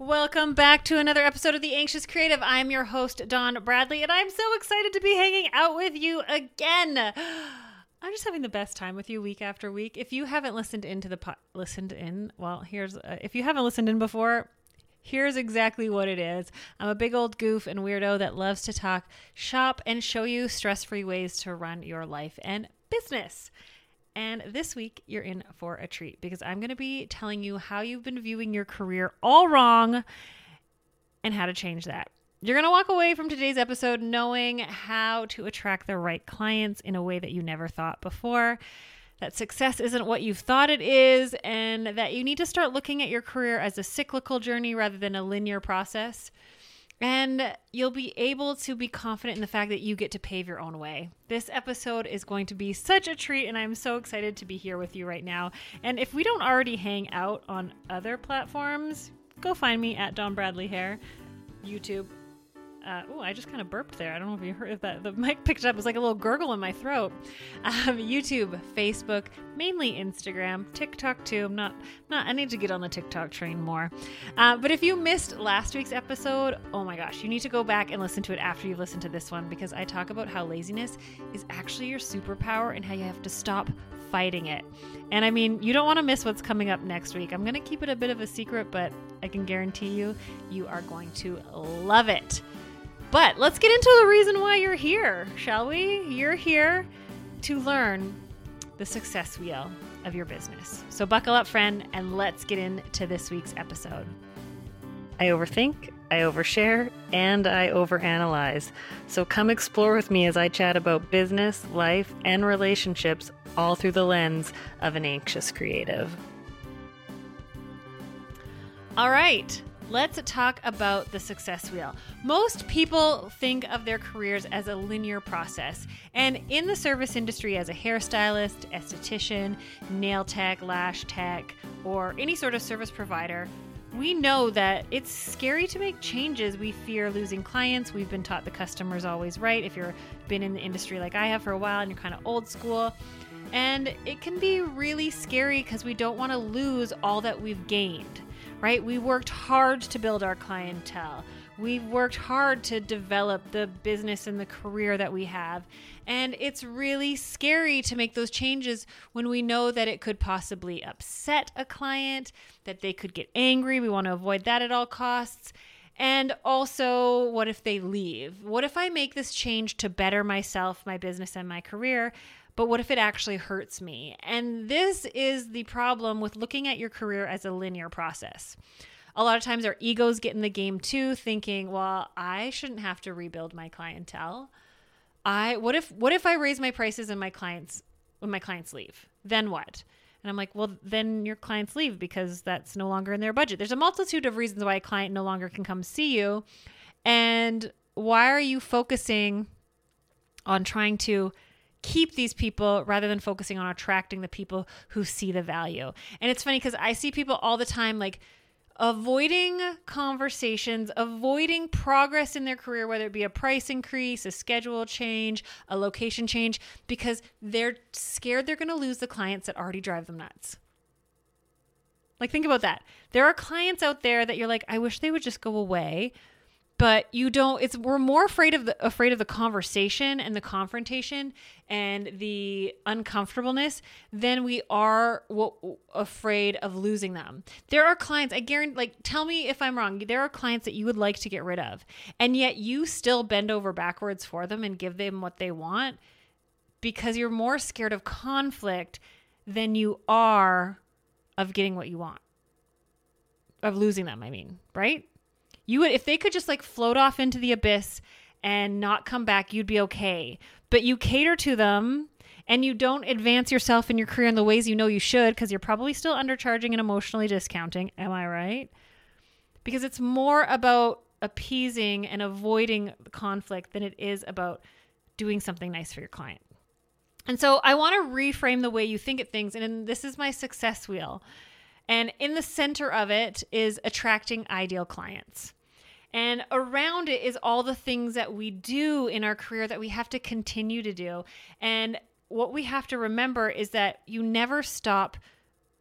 Welcome back to another episode of The Anxious Creative. I'm your host, Dawn Bradley, and I'm so excited to be hanging out with you again. I'm just having the best time with you week after week. If you haven't listened into the po- listened in, well, here's uh, if you haven't listened in before, here's exactly what it is. I'm a big old goof and weirdo that loves to talk shop and show you stress-free ways to run your life and business. And this week, you're in for a treat because I'm going to be telling you how you've been viewing your career all wrong and how to change that. You're going to walk away from today's episode knowing how to attract the right clients in a way that you never thought before. That success isn't what you've thought it is, and that you need to start looking at your career as a cyclical journey rather than a linear process. And you'll be able to be confident in the fact that you get to pave your own way. This episode is going to be such a treat, and I'm so excited to be here with you right now. And if we don't already hang out on other platforms, go find me at Dawn Bradley Hair, YouTube, uh, oh, I just kind of burped there. I don't know if you heard that. The mic picked up. It was like a little gurgle in my throat. Um, YouTube, Facebook, mainly Instagram, TikTok too. I'm not, not. I need to get on the TikTok train more. Uh, but if you missed last week's episode, oh my gosh, you need to go back and listen to it after you've listened to this one because I talk about how laziness is actually your superpower and how you have to stop fighting it. And I mean, you don't want to miss what's coming up next week. I'm going to keep it a bit of a secret, but I can guarantee you, you are going to love it. But let's get into the reason why you're here, shall we? You're here to learn the success wheel of your business. So buckle up, friend, and let's get into this week's episode. I overthink, I overshare, and I overanalyze. So come explore with me as I chat about business, life, and relationships all through the lens of an anxious creative. All right, let's talk about the success wheel. Most people think of their careers as a linear process. And in the service industry, as a hairstylist, esthetician, nail tech, lash tech, or any sort of service provider, we know that it's scary to make changes. We fear losing clients. We've been taught the customer's always right. If you've been in the industry like I have for a while and you're kind of old school, and it can be really scary because we don't want to lose all that we've gained right? We worked hard to build our clientele. We've worked hard to develop the business and the career that we have. And it's really scary to make those changes when we know that it could possibly upset a client, that they could get angry. We want to avoid that at all costs. And also, what if they leave? What if I make this change to better myself, my business, and my career? But what if it actually hurts me? And this is the problem with looking at your career as a linear process. A lot of times our egos get in the game too, thinking, well, I shouldn't have to rebuild my clientele. I what if what if I raise my prices and my clients when my clients leave? Then what? And I'm like, well, then your clients leave because that's no longer in their budget. There's a multitude of reasons why a client no longer can come see you. And why are you focusing on trying to keep these people rather than focusing on attracting the people who see the value. And it's funny because I see people all the time like avoiding conversations, avoiding progress in their career, whether it be a price increase, a schedule change, a location change, because they're scared they're going to lose the clients that already drive them nuts. Like, think about that. There are clients out there that you're like, I wish they would just go away but you don't it's we're more afraid of the afraid of the conversation and the confrontation and the uncomfortableness than we are afraid of losing them. There are clients i guarantee like tell me if i'm wrong there are clients that you would like to get rid of and yet you still bend over backwards for them and give them what they want because you're more scared of conflict than you are of getting what you want. Of losing them i mean right you would if they could just like float off into the abyss and not come back, you'd be okay. But you cater to them and you don't advance yourself in your career in the ways you know you should because you're probably still undercharging and emotionally discounting. Am I right? Because it's more about appeasing and avoiding conflict than it is about doing something nice for your client. And so I want to reframe the way you think at things. And this is my success wheel. And in the center of it is attracting ideal clients. And around it is all the things that we do in our career that we have to continue to do. And what we have to remember is that you never stop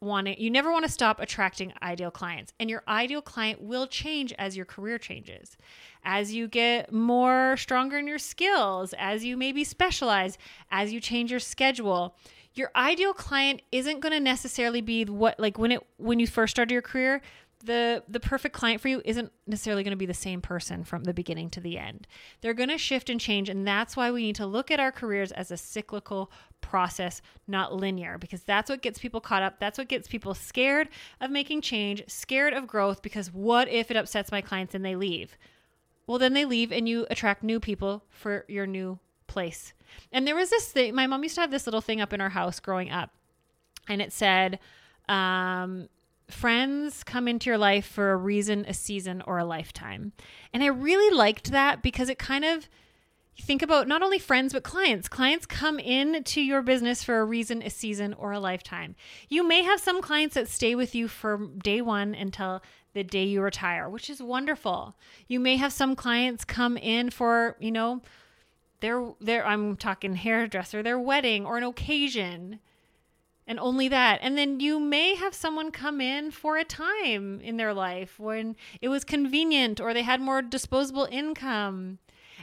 wanting you never want to stop attracting ideal clients and your ideal client will change as your career changes as you get more stronger in your skills as you maybe specialize as you change your schedule your ideal client isn't going to necessarily be what like when it when you first started your career the the perfect client for you isn't necessarily going to be the same person from the beginning to the end. They're going to shift and change and that's why we need to look at our careers as a cyclical process, not linear because that's what gets people caught up. That's what gets people scared of making change, scared of growth because what if it upsets my clients and they leave? Well, then they leave and you attract new people for your new place. And there was this thing, my mom used to have this little thing up in our house growing up and it said um friends come into your life for a reason, a season, or a lifetime. And I really liked that because it kind of think about not only friends but clients. Clients come in to your business for a reason, a season, or a lifetime. You may have some clients that stay with you for day one until the day you retire, which is wonderful. You may have some clients come in for, you know, their their I'm talking hairdresser, their wedding or an occasion and only that. And then you may have someone come in for a time in their life when it was convenient or they had more disposable income.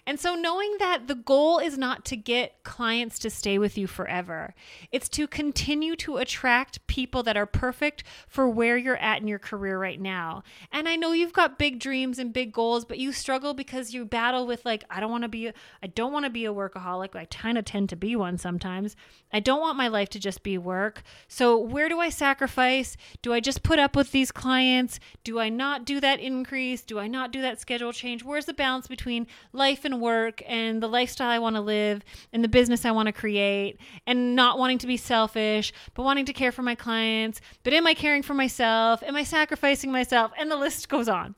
And so, knowing that the goal is not to get clients to stay with you forever, it's to continue to attract people that are perfect for where you're at in your career right now. And I know you've got big dreams and big goals, but you struggle because you battle with, like, I don't want to be, I don't want to be a workaholic. I kind of tend to be one sometimes. I don't want my life to just be work. So, where do I sacrifice? Do I just put up with these clients? Do I not do that increase? Do I not do that schedule change? Where's the balance between life and work and the lifestyle I want to live and the business I want to create and not wanting to be selfish, but wanting to care for my clients. But am I caring for myself? Am I sacrificing myself? And the list goes on.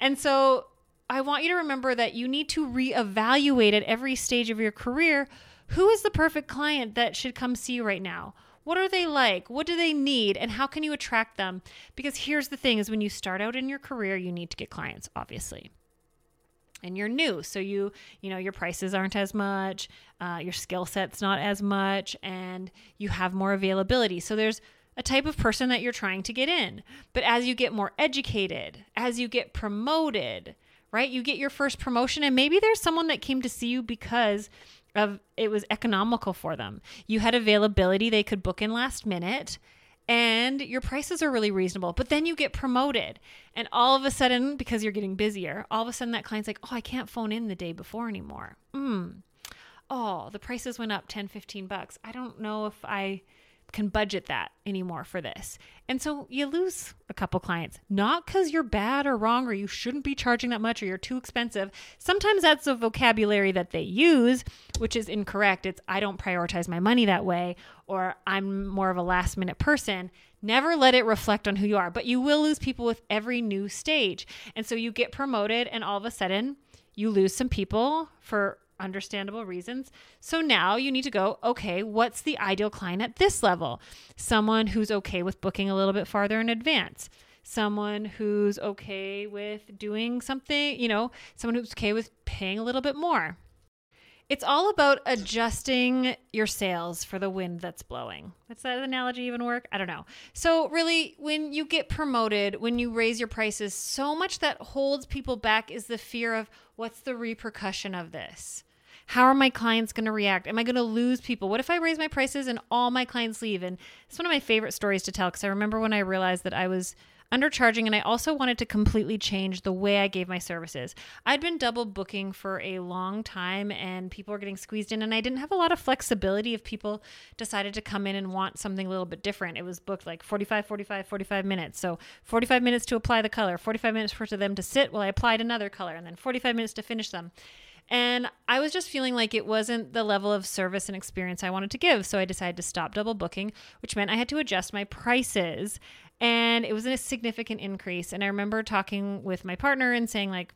And so I want you to remember that you need to reevaluate at every stage of your career who is the perfect client that should come see you right now? What are they like? What do they need? And how can you attract them? Because here's the thing is when you start out in your career, you need to get clients, obviously and you're new. So you you know your prices aren't as much uh, your skill set's not as much and you have more availability. So there's a type of person that you're trying to get in. But as you get more educated as you get promoted right you get your first promotion and maybe there's someone that came to see you because of it was economical for them. You had availability they could book in last minute and your prices are really reasonable. But then you get promoted, and all of a sudden, because you're getting busier, all of a sudden that client's like, oh, I can't phone in the day before anymore. Mm. Oh, the prices went up 10, 15 bucks. I don't know if I can budget that anymore for this. And so you lose a couple clients, not because you're bad or wrong or you shouldn't be charging that much or you're too expensive. Sometimes that's the vocabulary that they use, which is incorrect. It's I don't prioritize my money that way or I'm more of a last minute person. Never let it reflect on who you are, but you will lose people with every new stage. And so you get promoted and all of a sudden you lose some people for understandable reasons. So now you need to go, okay, what's the ideal client at this level? Someone who's okay with booking a little bit farther in advance. Someone who's okay with doing something, you know, someone who's okay with paying a little bit more. It's all about adjusting your sails for the wind that's blowing. Does that analogy even work? I don't know. So, really, when you get promoted, when you raise your prices, so much that holds people back is the fear of what's the repercussion of this? How are my clients going to react? Am I going to lose people? What if I raise my prices and all my clients leave? And it's one of my favorite stories to tell because I remember when I realized that I was undercharging and I also wanted to completely change the way I gave my services. I'd been double booking for a long time and people were getting squeezed in and I didn't have a lot of flexibility if people decided to come in and want something a little bit different. It was booked like 45 45 45 minutes. So 45 minutes to apply the color, 45 minutes for them to sit while I applied another color and then 45 minutes to finish them. And I was just feeling like it wasn't the level of service and experience I wanted to give. So I decided to stop double booking, which meant I had to adjust my prices. And it was a significant increase. And I remember talking with my partner and saying, like,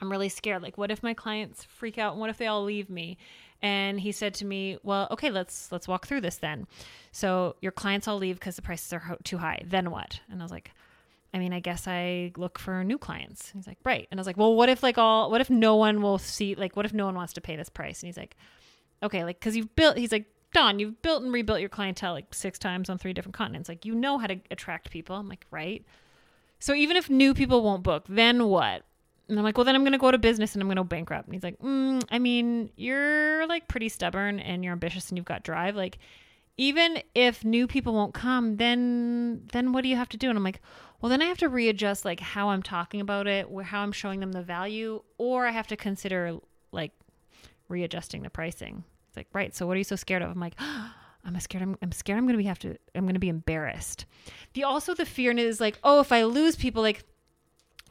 I'm really scared. Like, what if my clients freak out? And what if they all leave me? And he said to me, "Well, okay, let's let's walk through this then. So your clients all leave because the prices are too high. Then what?" And I was like, I mean, I guess I look for new clients. He's like, right. And I was like, well, what if like all, what if no one will see, like, what if no one wants to pay this price? And he's like, okay, like, cause you've built, he's like, Dawn, you've built and rebuilt your clientele like six times on three different continents. Like, you know how to attract people. I'm like, right. So even if new people won't book, then what? And I'm like, well, then I'm going to go to business and I'm going to bankrupt. And he's like, mm, I mean, you're like pretty stubborn and you're ambitious and you've got drive. Like, even if new people won't come, then then what do you have to do? And I'm like, well, then I have to readjust like how I'm talking about it, how I'm showing them the value, or I have to consider like readjusting the pricing. It's like, right. So what are you so scared of? I'm like, oh, I'm scared. I'm, I'm scared. I'm to be have to. I'm to be embarrassed. The also the fear is like, oh, if I lose people, like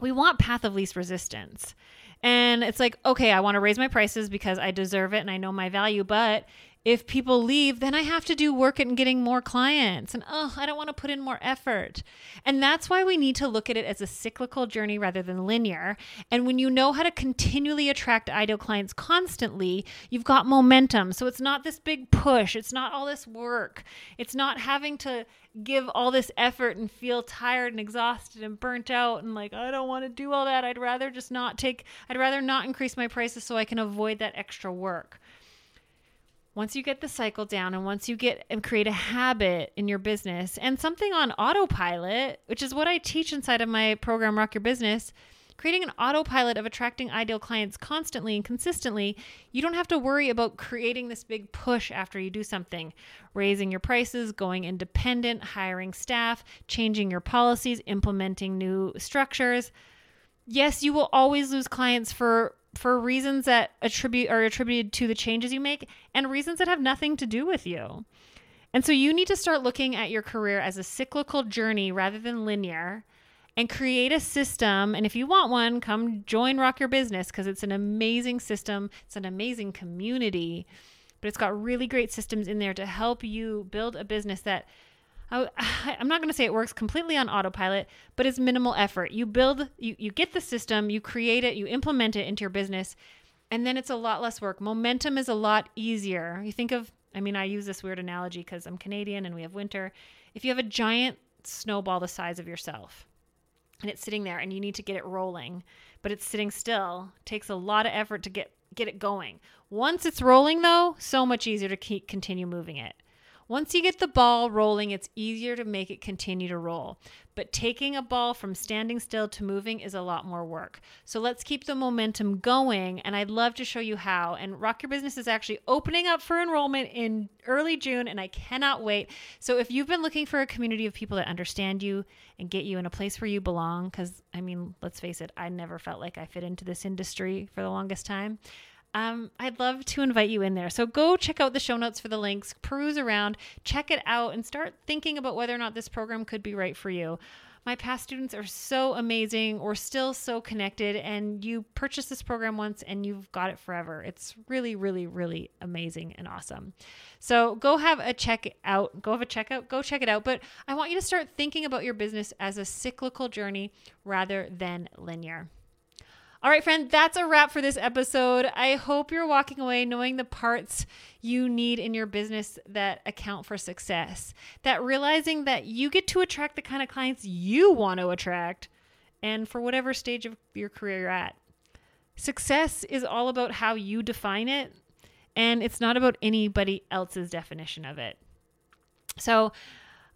we want path of least resistance. And it's like, okay, I want to raise my prices because I deserve it and I know my value. But if people leave, then I have to do work at getting more clients. And oh, I don't want to put in more effort. And that's why we need to look at it as a cyclical journey rather than linear. And when you know how to continually attract ideal clients constantly, you've got momentum. So it's not this big push, it's not all this work, it's not having to give all this effort and feel tired and exhausted and burnt out and like I don't want to do all that. I'd rather just not take I'd rather not increase my prices so I can avoid that extra work once you get the cycle down and once you get and create a habit in your business and something on autopilot, which is what I teach inside of my program Rock Your Business, creating an autopilot of attracting ideal clients constantly and consistently, you don't have to worry about creating this big push after you do something, raising your prices, going independent, hiring staff, changing your policies, implementing new structures. Yes, you will always lose clients for for reasons that attribute are attributed to the changes you make and reasons that have nothing to do with you. And so you need to start looking at your career as a cyclical journey rather than linear and create a system. And if you want one, come join Rock Your Business because it's an amazing system. It's an amazing community, but it's got really great systems in there to help you build a business that I, am not going to say it works completely on autopilot, but it's minimal effort. You build, you, you get the system, you create it, you implement it into your business, and then it's a lot less work. Momentum is a lot easier. You think of, I mean, I use this weird analogy because I'm Canadian and we have winter. If you have a giant snowball the size of yourself and it's sitting there and you need to get it rolling, but it's sitting still, takes a lot of effort to get get it going. Once it's rolling though, so much easier to keep continue moving it. Once you get the ball rolling, it's easier to make it continue to roll. But taking a ball from standing still to moving is a lot more work. So let's keep the momentum going. And I'd love to show you how. And Rock Your Business is actually opening up for enrollment in early June, and I cannot wait. So if you've been looking for a community of people that understand you and get you in a place where you belong, because I mean, let's face it, I never felt like I fit into this industry for the longest time um, I'd love to invite you in there. So go check out the show notes for the links, peruse around, check it out, and start thinking about whether or not this program could be right for you. My past students are so amazing. We're still so connected, and you purchase this program once and you've got it forever. It's really, really, really amazing and awesome. So go have a check out. Go have a checkout. Go check it out. But I want you to start thinking about your business as a cyclical journey rather than linear. All right, friend, that's a wrap for this episode. I hope you're walking away knowing the parts you need in your business that account for success. That realizing that you get to attract the kind of clients you want to attract and for whatever stage of your career you're at. Success is all about how you define it, and it's not about anybody else's definition of it. So,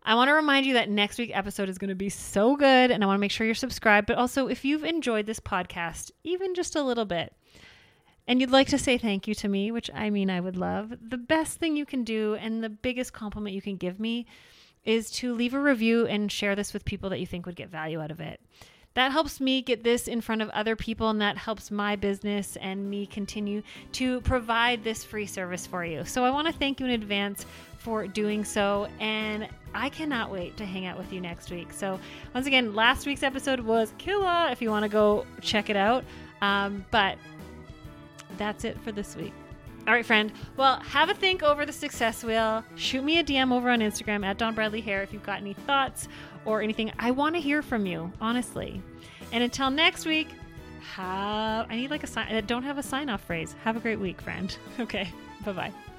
I want to remind you that next week's episode is going to be so good, and I want to make sure you're subscribed. But also, if you've enjoyed this podcast, even just a little bit, and you'd like to say thank you to me, which I mean I would love, the best thing you can do and the biggest compliment you can give me is to leave a review and share this with people that you think would get value out of it. That helps me get this in front of other people, and that helps my business and me continue to provide this free service for you. So I want to thank you in advance for doing so. And I cannot wait to hang out with you next week. So, once again, last week's episode was killer if you want to go check it out. Um, but that's it for this week. All right, friend. Well, have a think over the success wheel. Shoot me a DM over on Instagram at Dawn Bradley Hair if you've got any thoughts or anything. I want to hear from you, honestly. And until next week, have I need like a sign. I don't have a sign off phrase. Have a great week, friend. Okay. Bye bye.